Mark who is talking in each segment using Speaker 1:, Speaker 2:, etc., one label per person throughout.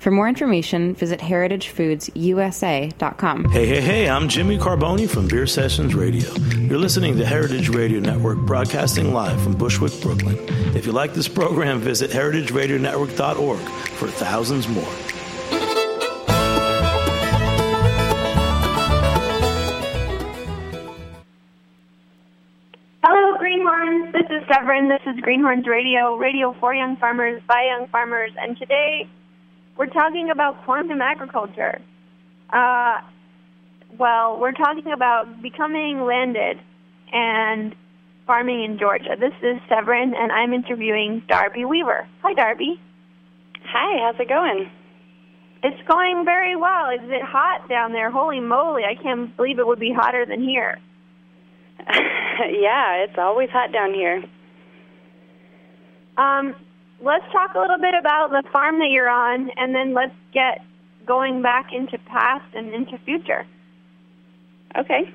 Speaker 1: For more information, visit heritagefoodsusa.com.
Speaker 2: Hey, hey, hey, I'm Jimmy Carbone from Beer Sessions Radio. You're listening to Heritage Radio Network broadcasting live from Bushwick, Brooklyn. If you like this program, visit heritageradionetwork.org for thousands more.
Speaker 3: Hello, Greenhorns. This is Severine. This is Greenhorns Radio, radio for young farmers, by young farmers. And today we're talking about quantum agriculture. Uh, well, we're talking about becoming landed and farming in Georgia. This is Severine, and I'm interviewing Darby Weaver. Hi, Darby.
Speaker 4: Hi, how's it going?
Speaker 3: It's going very well. Is it hot down there? Holy moly, I can't believe it would be hotter than here.
Speaker 4: yeah, it's always hot down here.
Speaker 3: Um, let's talk a little bit about the farm that you're on, and then let's get going back into past and into future.
Speaker 4: Okay.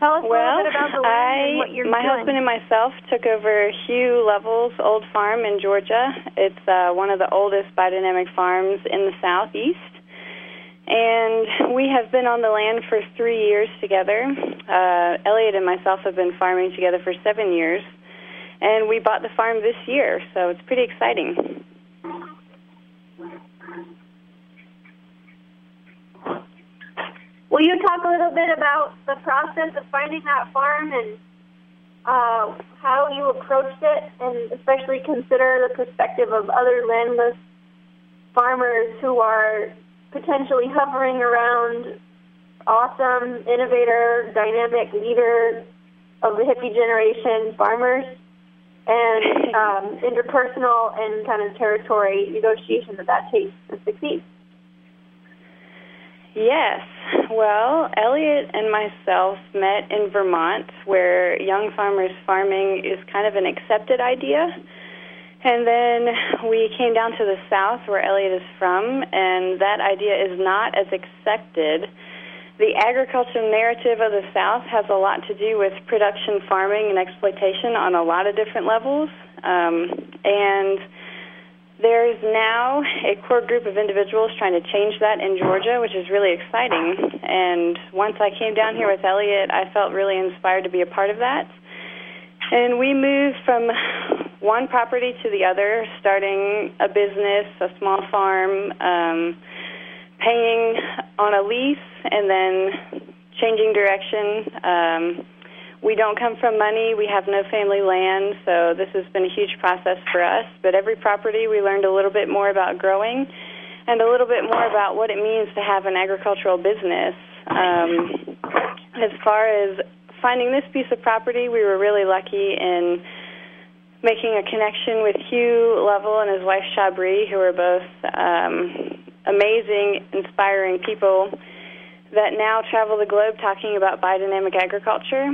Speaker 3: Tell us
Speaker 4: well,
Speaker 3: a little bit about the land
Speaker 4: I,
Speaker 3: and what you're
Speaker 4: my
Speaker 3: doing.
Speaker 4: husband and myself took over Hugh Lovel's old farm in Georgia. It's uh, one of the oldest biodynamic farms in the southeast. And we have been on the land for three years together. Uh, Elliot and myself have been farming together for seven years. And we bought the farm this year, so it's pretty exciting.
Speaker 3: Will you talk a little bit about the process of finding that farm and uh, how you approached it, and especially consider the perspective of other landless farmers who are potentially hovering around awesome, innovator, dynamic leader of the hippie generation farmers and um, interpersonal and kind of territory negotiation that that takes to succeed.
Speaker 4: Yes. Well, Elliot and myself met in Vermont, where young farmers farming is kind of an accepted idea. And then we came down to the south, where Elliot is from, and that idea is not as accepted. The agricultural narrative of the South has a lot to do with production farming and exploitation on a lot of different levels. Um, and there's now a core group of individuals trying to change that in Georgia, which is really exciting. And once I came down here with Elliot, I felt really inspired to be a part of that. And we moved from one property to the other, starting a business, a small farm, um, paying on a lease, and then changing direction. Um, we don't come from money. We have no family land, so this has been a huge process for us. But every property, we learned a little bit more about growing and a little bit more about what it means to have an agricultural business. Um, as far as finding this piece of property, we were really lucky in making a connection with Hugh Lovel and his wife Shabari, who are both um, amazing, inspiring people that now travel the globe talking about biodynamic agriculture.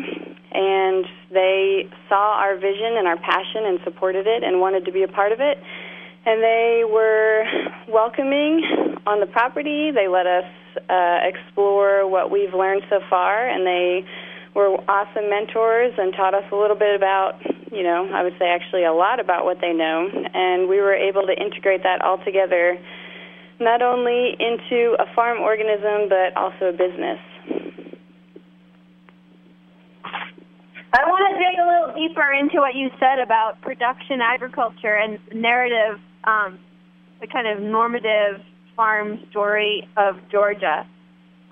Speaker 4: And they saw our vision and our passion and supported it and wanted to be a part of it. And they were welcoming on the property. They let us uh, explore what we've learned so far, and they were awesome mentors and taught us a little bit about, you know, I would say actually a lot about what they know. And we were able to integrate that all together not only into a farm organism but also a business.
Speaker 3: I want to dig a little deeper into what you said about production agriculture and narrative, um, the kind of normative farm story of Georgia.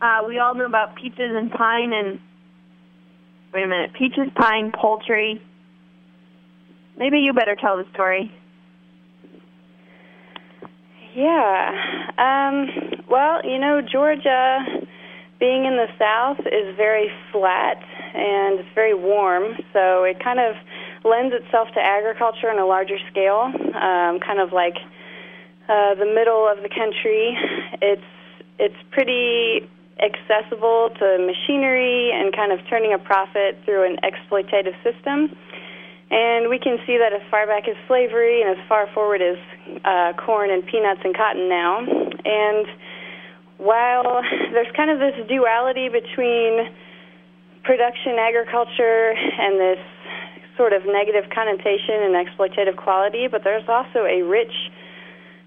Speaker 3: Uh, we all know about peaches and pine and wait a minute, peaches, pine, poultry. Maybe you better tell the story.
Speaker 4: Yeah. Um, well, you know, Georgia, being in the south, is very flat and it's very warm, so it kind of lends itself to agriculture on a larger scale, um, kind of like uh, the middle of the country. It's it's pretty accessible to machinery and kind of turning a profit through an exploitative system. And we can see that as far back as slavery and as far forward as uh, corn and peanuts and cotton now. And while there's kind of this duality between production agriculture and this sort of negative connotation and exploitative quality, but there's also a rich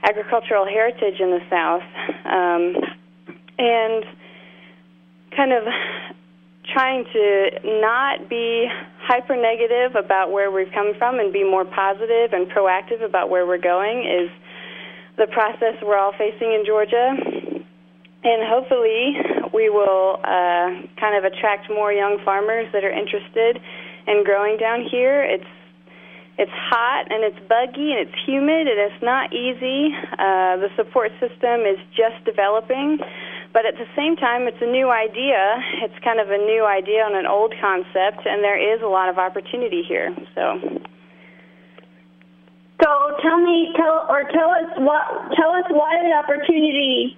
Speaker 4: agricultural heritage in the South. Um, and kind of trying to not be hyper negative about where we've come from and be more positive and proactive about where we're going is the process we're all facing in Georgia. And hopefully, we will uh, kind of attract more young farmers that are interested in growing down here. It's it's hot and it's buggy and it's humid and it's not easy. Uh, the support system is just developing, but at the same time, it's a new idea. It's kind of a new idea on an old concept, and there is a lot of opportunity here. So.
Speaker 3: So tell me, tell or tell us what, tell us why the opportunity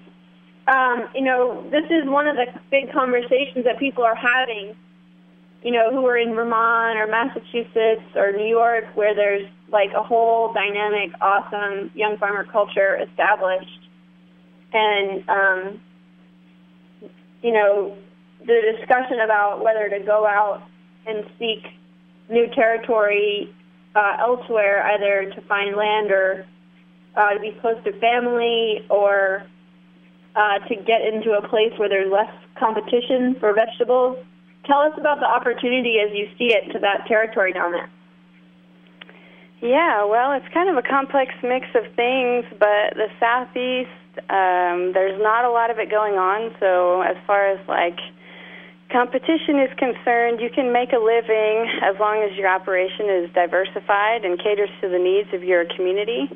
Speaker 3: um, you know, this is one of the big conversations that people are having, you know, who are in Vermont or Massachusetts or New York, where there's like a whole dynamic, awesome young farmer culture established. And, um, you know, the discussion about whether to go out and seek new territory uh, elsewhere, either to find land or uh, to be close to family or uh, to get into a place where there's less competition for vegetables. Tell us about the opportunity as you see it to that territory down there.
Speaker 4: Yeah, well, it's kind of a complex mix of things, but the southeast, um, there's not a lot of it going on. So, as far as like competition is concerned, you can make a living as long as your operation is diversified and caters to the needs of your community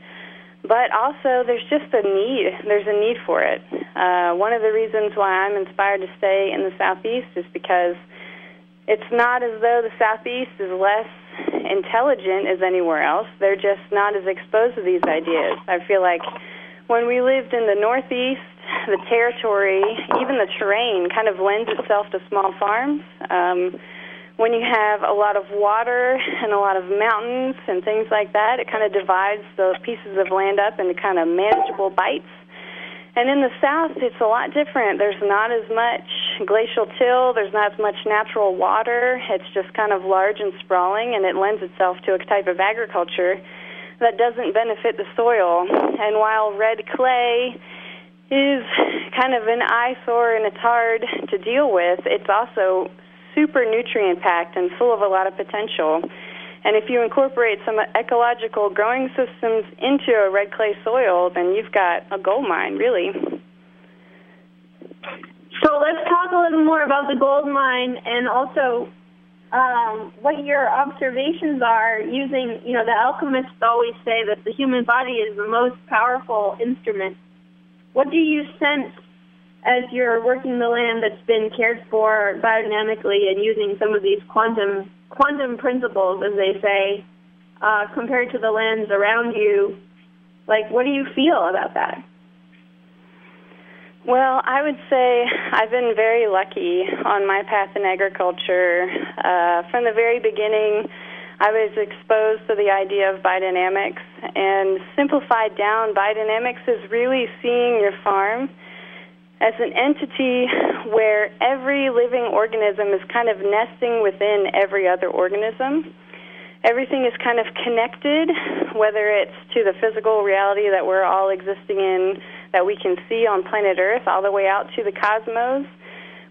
Speaker 4: but also there's just a need. There's a need for it. Uh, one of the reasons why I'm inspired to stay in the Southeast is because it's not as though the Southeast is less intelligent as anywhere else. They're just not as exposed to these ideas. I feel like when we lived in the Northeast, the territory, even the terrain, kind of lends itself to small farms. Um, when you have a lot of water and a lot of mountains and things like that, it kind of divides the pieces of land up into kind of manageable bites. And in the south, it's a lot different. There's not as much glacial till, there's not as much natural water. It's just kind of large and sprawling, and it lends itself to a type of agriculture that doesn't benefit the soil. And while red clay is kind of an eyesore and it's hard to deal with, it's also super nutrient packed and full of a lot of potential. And if you incorporate some ecological growing systems into a red clay soil, then you've got a gold mine, really.
Speaker 3: So let's talk a little more about the gold mine and also um, what your observations are using, you know, the alchemists always say that the human body is the most powerful instrument. What do you sense as you're working the land that's been cared for biodynamically and using some of these quantum quantum principles, as they say, uh, compared to the lands around you, like what do you feel about that?
Speaker 4: Well, I would say I've been very lucky on my path in agriculture. Uh, from the very beginning, I was exposed to the idea of biodynamics, and simplified down, biodynamics is really seeing your farm as an entity where every living organism is kind of nesting within every other organism. Everything is kind of connected, whether it's to the physical reality that we're all existing in, that we can see on planet Earth all the way out to the cosmos,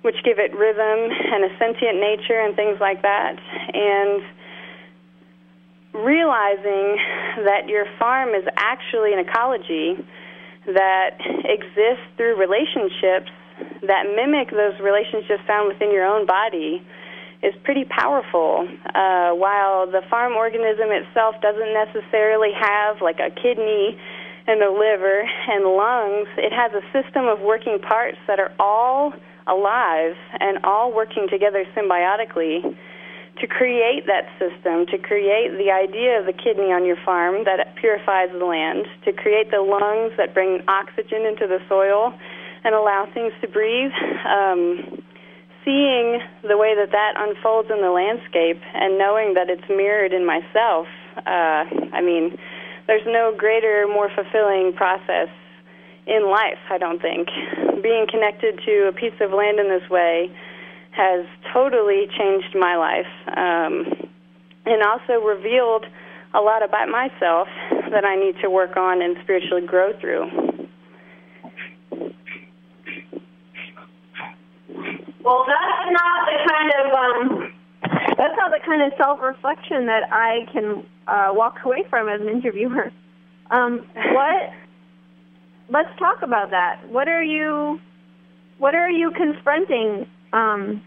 Speaker 4: which give it rhythm and a sentient nature and things like that. And realizing that your farm is actually an ecology that exists through relationships that mimic those relationships found within your own body is pretty powerful. Uh, while the farm organism itself doesn't necessarily have like a kidney and the liver and lungs, it has a system of working parts that are all alive and all working together symbiotically to create that system, to create the idea of the kidney on your farm that purifies the land, to create the lungs that bring oxygen into the soil and allow things to breathe. Um, seeing the way that that unfolds in the landscape and knowing that it's mirrored in myself, uh, I mean, there's no greater, more fulfilling process in life, I don't think. Being connected to a piece of land in this way has totally changed my life um, and also revealed a lot about myself that I need to work on and spiritually grow through.
Speaker 3: Well, that's not the kind of um, that's not the kind of self-reflection that I can uh, walk away from as an interviewer. Um, what? Let's talk about that. What are you? What are you confronting? Um,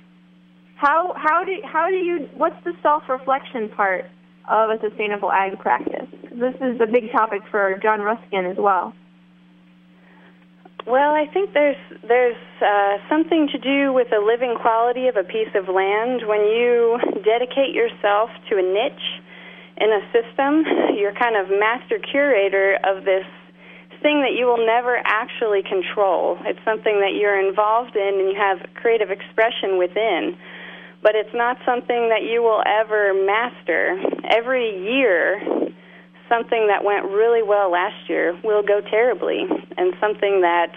Speaker 3: how how do how do you? What's the self-reflection part of a sustainable ag practice? This is a big topic for John Ruskin as well.
Speaker 4: Well, I think there's there's uh, something to do with the living quality of a piece of land. When you dedicate yourself to a niche in a system, you're kind of master curator of this thing that you will never actually control. It's something that you're involved in and you have creative expression within, but it's not something that you will ever master. Every year, something that went really well last year will go terribly, and something that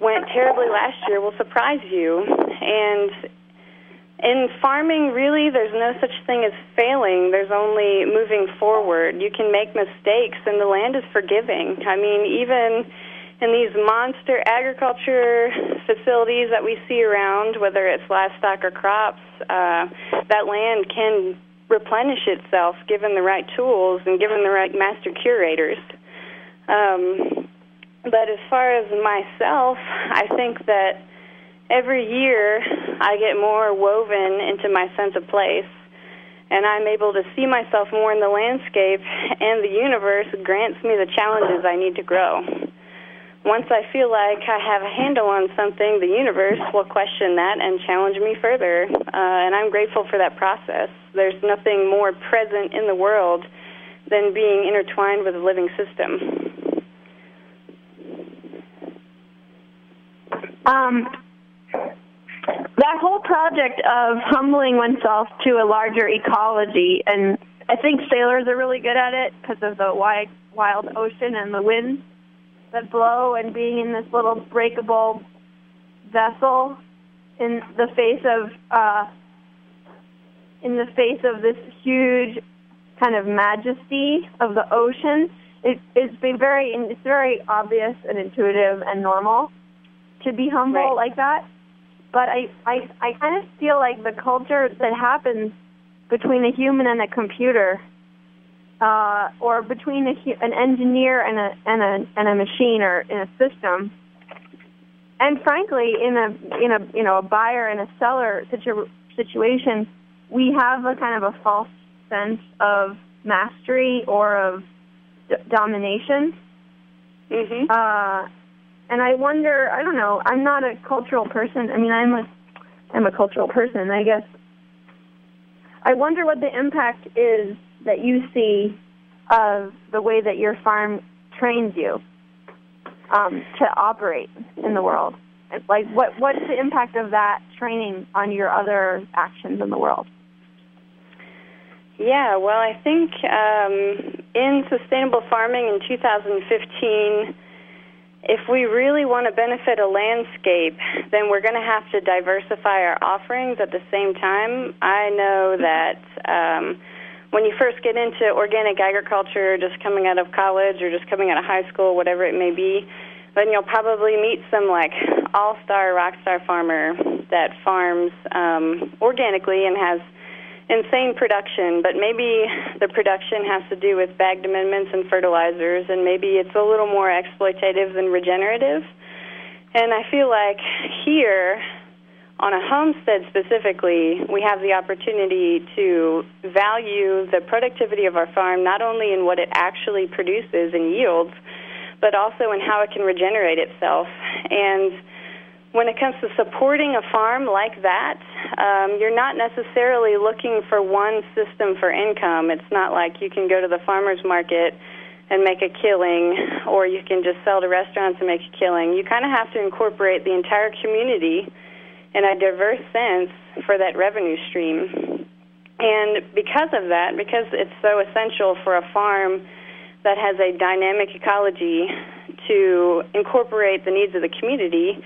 Speaker 4: went terribly last year will surprise you. And in farming, really, there's no such thing as failing. There's only moving forward. You can make mistakes, and the land is forgiving. I mean, even in these monster agriculture facilities that we see around, whether it's livestock or crops, uh, that land can replenish itself given the right tools and given the right master curators. Um, but as far as myself, I think that every year I get more woven into my sense of place, and I'm able to see myself more in the landscape, and the universe grants me the challenges I need to grow. Once I feel like I have a handle on something, the universe will question that and challenge me further, uh, and I'm grateful for that process. There's nothing more present in the world than being intertwined with a living system.
Speaker 3: Um, that whole project of humbling oneself to a larger ecology, and I think sailors are really good at it because of the wide, wild ocean and the winds that blow, and being in this little breakable vessel in the face of uh, in the face of this huge kind of majesty of the ocean. It, it's been very it's very obvious and intuitive and normal to be humble right. like that. But I, I, I kind of feel like the culture that happens between a human and a computer, uh, or between a, an engineer and a, and a, and a machine or in a system, and frankly, in a, in a, you know, a buyer and a seller situ- situation, we have a kind of a false sense of mastery or of d- domination.
Speaker 4: Mm-hmm.
Speaker 3: Uh, and I wonder, I don't know, I'm not a cultural person. I mean, I'm a I'm a cultural person, I guess. I wonder what the impact is that you see of the way that your farm trains you um, to operate in the world. Like, what what's the impact of that training on your other actions in the world?
Speaker 4: Yeah, well, I think um, in sustainable farming in 2015 if we really want to benefit a landscape, then we're going to have to diversify our offerings at the same time. I know that um, when you first get into organic agriculture, just coming out of college or just coming out of high school, whatever it may be, then you'll probably meet some like all-star rock star farmer that farms um, organically and has insane production, but maybe the production has to do with bagged amendments and fertilizers, and maybe it's a little more exploitative than regenerative. And I feel like here, on a homestead specifically, we have the opportunity to value the productivity of our farm not only in what it actually produces and yields, but also in how it can regenerate itself. And when it comes to supporting a farm like that, um, you're not necessarily looking for one system for income. It's not like you can go to the farmer's market and make a killing, or you can just sell to restaurants and make a killing. You kind of have to incorporate the entire community in a diverse sense for that revenue stream. And because of that, because it's so essential for a farm that has a dynamic ecology to incorporate the needs of the community,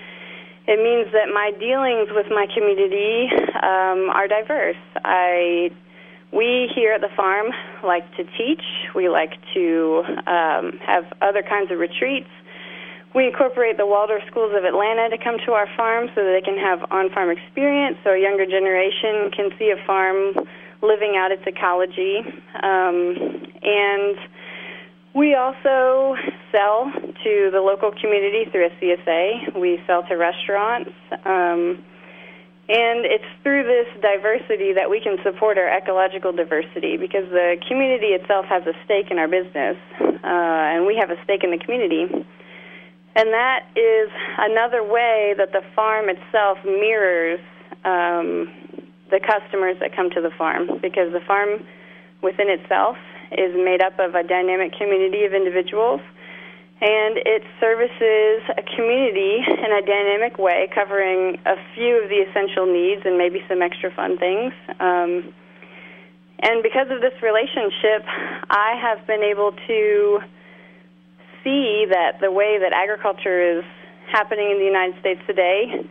Speaker 4: it means that my dealings with my community um, are diverse. I, we here at the farm like to teach. We like to um, have other kinds of retreats. We incorporate the Waldorf schools of Atlanta to come to our farm so that they can have on-farm experience, so a younger generation can see a farm living out its ecology. Um, and we also sell to the local community through a CSA. We sell to restaurants. Um, and it's through this diversity that we can support our ecological diversity because the community itself has a stake in our business, uh, and we have a stake in the community. And that is another way that the farm itself mirrors um, the customers that come to the farm because the farm within itself is made up of a dynamic community of individuals and it services a community in a dynamic way, covering a few of the essential needs and maybe some extra fun things. Um, and because of this relationship, I have been able to see that the way that agriculture is happening in the United States today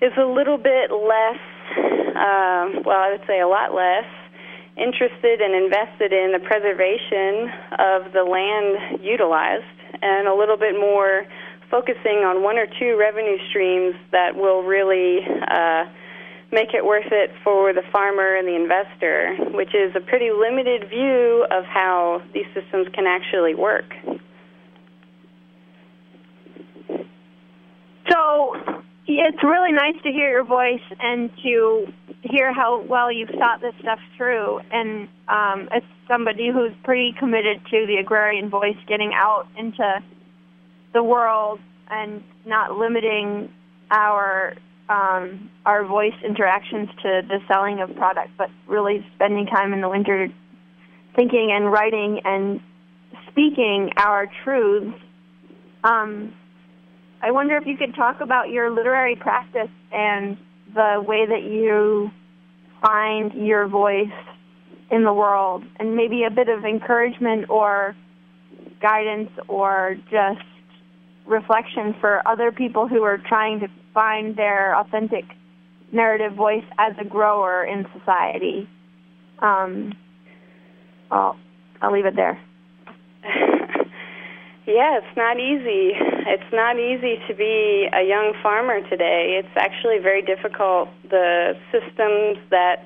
Speaker 4: is a little bit less, uh, well, I would say a lot less interested and invested in the preservation of the land utilized and a little bit more focusing on one or two revenue streams that will really uh, make it worth it for the farmer and the investor, which is a pretty limited view of how these systems can actually work.
Speaker 3: So it's really nice to hear your voice and to hear how well you've thought this stuff through. And um, as somebody who's pretty committed to the agrarian voice getting out into the world and not limiting our um, our voice interactions to the selling of product, but really spending time in the winter thinking and writing and speaking our truths. Um, I wonder if you could talk about your literary practice and the way that you find your voice in the world and maybe a bit of encouragement or guidance or just reflection for other people who are trying to find their authentic narrative voice as a grower in society. Um, I'll, I'll leave it there.
Speaker 4: yeah, it's not easy. It's not easy to be a young farmer today. It's actually very difficult. The systems that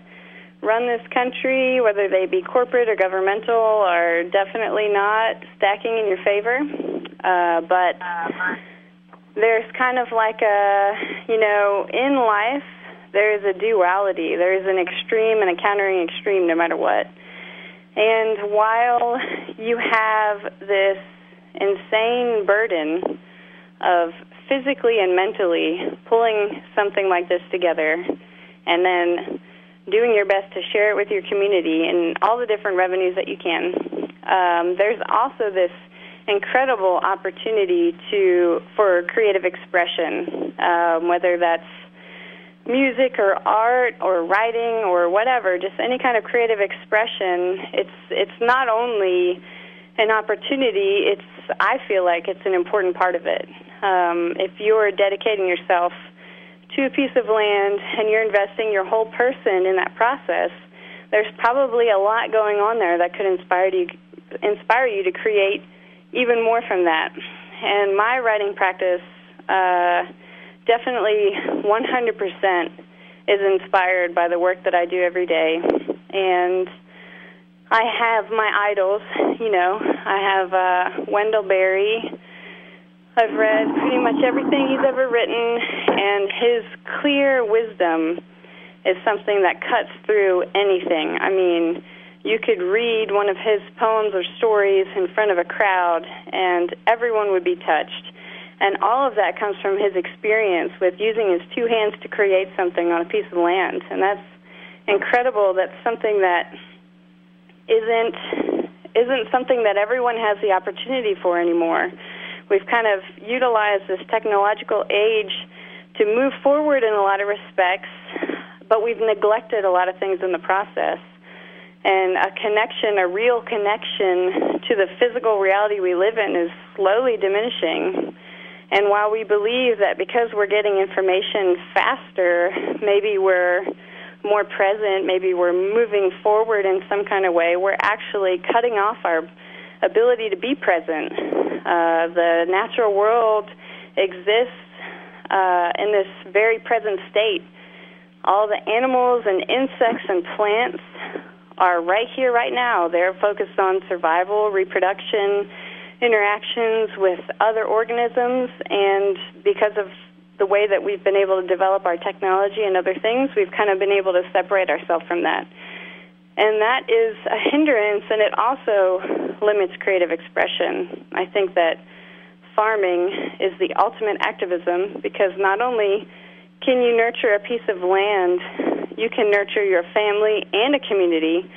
Speaker 4: run this country, whether they be corporate or governmental, are definitely not stacking in your favor. Uh, but there's kind of like a, you know, in life, there is a duality. There is an extreme and a countering extreme no matter what. And while you have this insane burden of physically and mentally pulling something like this together and then doing your best to share it with your community and all the different revenues that you can. Um, there's also this incredible opportunity to for creative expression, um, whether that's music or art or writing or whatever, just any kind of creative expression. It's it's not only an opportunity; it's I feel like it's an important part of it. Um, if you're dedicating yourself to a piece of land and you're investing your whole person in that process, there's probably a lot going on there that could inspire you inspire you to create even more from that. and my writing practice uh, definitely 100% is inspired by the work that I do every day. And I have my idols, you know. I have uh, Wendell Berry. I've read pretty much everything he's ever written, and his clear wisdom is something that cuts through anything. I mean, you could read one of his poems or stories in front of a crowd, and everyone would be touched. And all of that comes from his experience with using his two hands to create something on a piece of land. And that's incredible. That's something that isn't isn't something that everyone has the opportunity for anymore. We've kind of utilized this technological age to move forward in a lot of respects, but we've neglected a lot of things in the process and a connection, a real connection to the physical reality we live in is slowly diminishing. And while we believe that because we're getting information faster, maybe we're more present, maybe we're moving forward in some kind of way, we're actually cutting off our ability to be present. Uh, the natural world exists uh, in this very present state. All the animals and insects and plants are right here, right now. They're focused on survival, reproduction, interactions with other organisms, and because of the way that we've been able to develop our technology and other things, we've kind of been able to separate ourselves from that. And that is a hindrance, and it also limits creative expression. I think that farming is the ultimate activism because not only can you nurture a piece of land you can nurture your family and a community,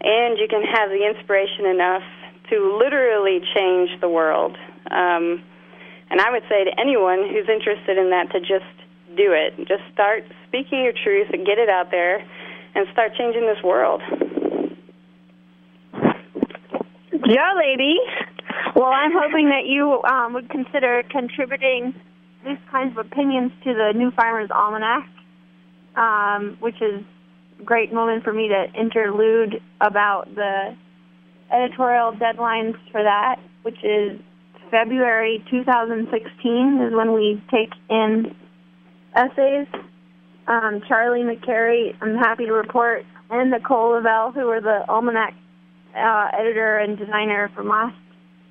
Speaker 4: and you can have the inspiration enough to literally change the world. Um, and I would say to anyone who's interested in that to just do it. Just start speaking your truth and get it out there and start changing this world.
Speaker 3: Yeah, lady. Well, I'm hoping that you um, would consider contributing these kinds of opinions to the New Farmers Almanac um, which is a great moment for me to interlude about the editorial deadlines for that, which is February 2016 is when we take in essays. Um, Charlie Macquarie, I'm happy to report, and Nicole Lavelle, who are the Almanac uh, editor and designer from last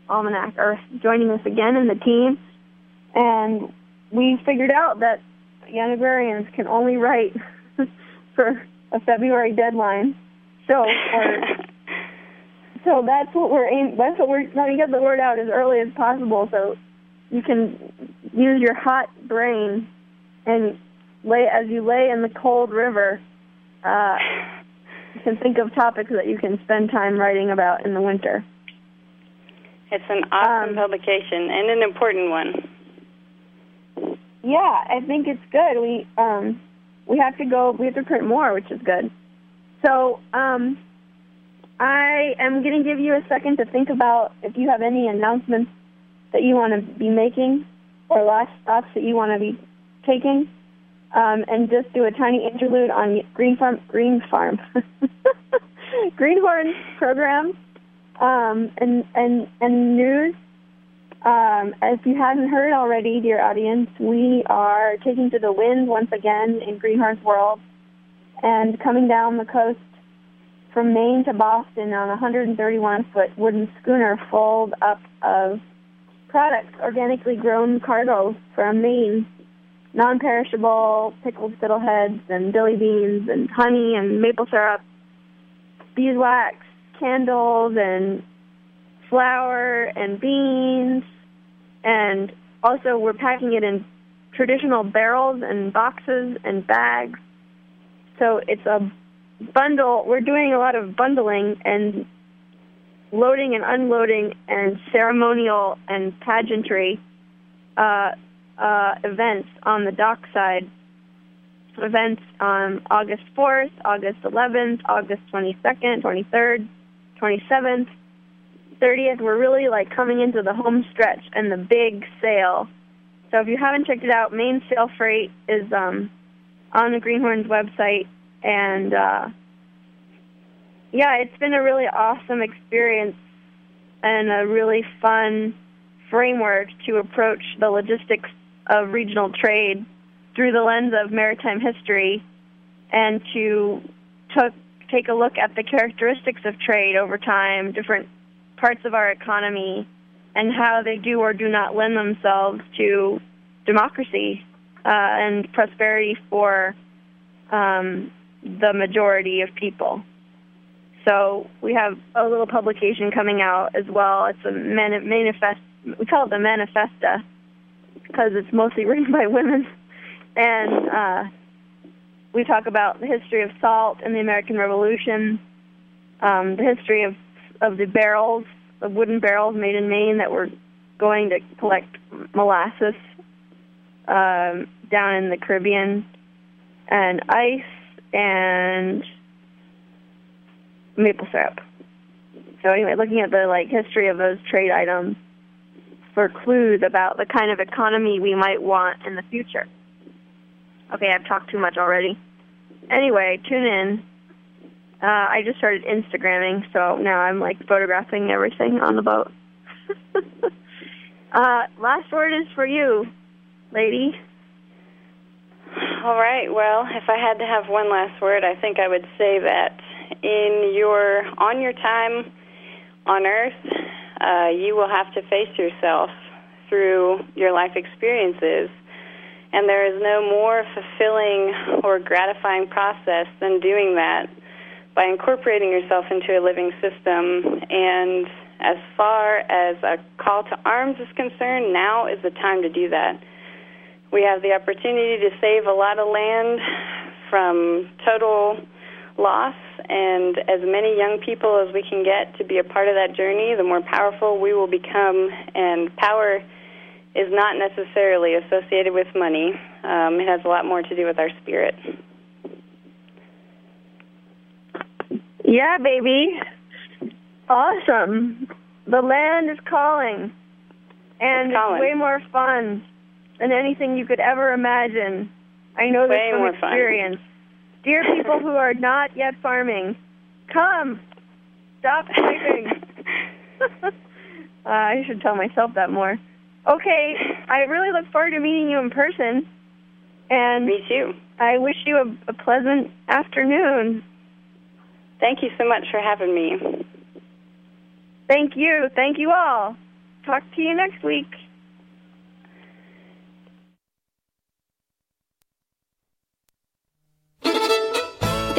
Speaker 3: Almanac, are joining us again in the team. And we figured out that young agrarians can only write for a February deadline. So so that's what we're aim that's what we're trying to get the word out as early as possible so you can use your hot brain and lay as you lay in the cold river uh, you can think of topics that you can spend time writing about in the winter.
Speaker 4: It's an awesome um, publication and an important one.
Speaker 3: Yeah, I think it's good. We um we have to go we have to print more, which is good. So, um I am going to give you a second to think about if you have any announcements that you want to be making or last thoughts that you want to be taking. Um, and just do a tiny interlude on Green Farm, Green Farm, Greenhorn program, um, and and and news um, if you haven't heard already, dear audience, we are taking to the wind once again in Greenhorn's World and coming down the coast from Maine to Boston on a 131-foot wooden schooner full up of products, organically grown cargo from Maine, non-perishable pickled fiddleheads and dilly beans and honey and maple syrup, beeswax, candles and flour and beans, and also we're packing it in traditional barrels and boxes and bags. So it's a bundle. We're doing a lot of bundling and loading and unloading and ceremonial and pageantry uh, uh, events on the dock side. Events on August 4th, August 11th, August 22nd, 23rd, 27th, 30th, we're really like coming into the home stretch and the big sale. So if you haven't checked it out, Maine Sail Freight is um, on the Greenhorns website, and uh, yeah, it's been a really awesome experience and a really fun framework to approach the logistics of regional trade through the lens of maritime history and to t- take a look at the characteristics of trade over time, different parts of our economy, and how they do or do not lend themselves to democracy uh, and prosperity for um, the majority of people. So we have a little publication coming out as well. It's a manifest. We call it the Manifesta because it's mostly written by women, and uh, we talk about the history of salt and the American Revolution, um, the history of of the barrels, the wooden barrels made in Maine that were going to collect molasses um, down in the Caribbean, and ice and maple syrup. So anyway, looking at the like history of those trade items for clues about the kind of economy we might want in the future. Okay, I've talked too much already. Anyway, tune in. Uh, I just started Instagramming, so now I'm like photographing everything on the boat. uh, last word is for you, lady.
Speaker 4: All right. Well, if I had to have one last word, I think I would say that in your on your time on Earth, uh, you will have to face yourself through your life experiences and there is no more fulfilling or gratifying process than doing that by incorporating yourself into a living system. And as far as a call to arms is concerned, now is the time to do that. We have the opportunity to save a lot of land from total loss, and as many young people as we can get to be a part of that journey, the more powerful we will become. And power is not necessarily associated with money. Um, it has a lot more to do with our spirit.
Speaker 3: Yeah, baby. Awesome. The land is calling. And
Speaker 4: it's,
Speaker 3: it's way more fun than anything you could ever imagine. I know this
Speaker 4: way
Speaker 3: from experience.
Speaker 4: Fun.
Speaker 3: Dear people who are not yet farming, come. Stop sleeping. uh, I should tell myself that more. Okay, I really look forward to meeting you in person. And
Speaker 4: me too.
Speaker 3: I wish you a, a pleasant afternoon.
Speaker 4: Thank you so much for having me.
Speaker 3: Thank you. Thank you all. Talk to you next week.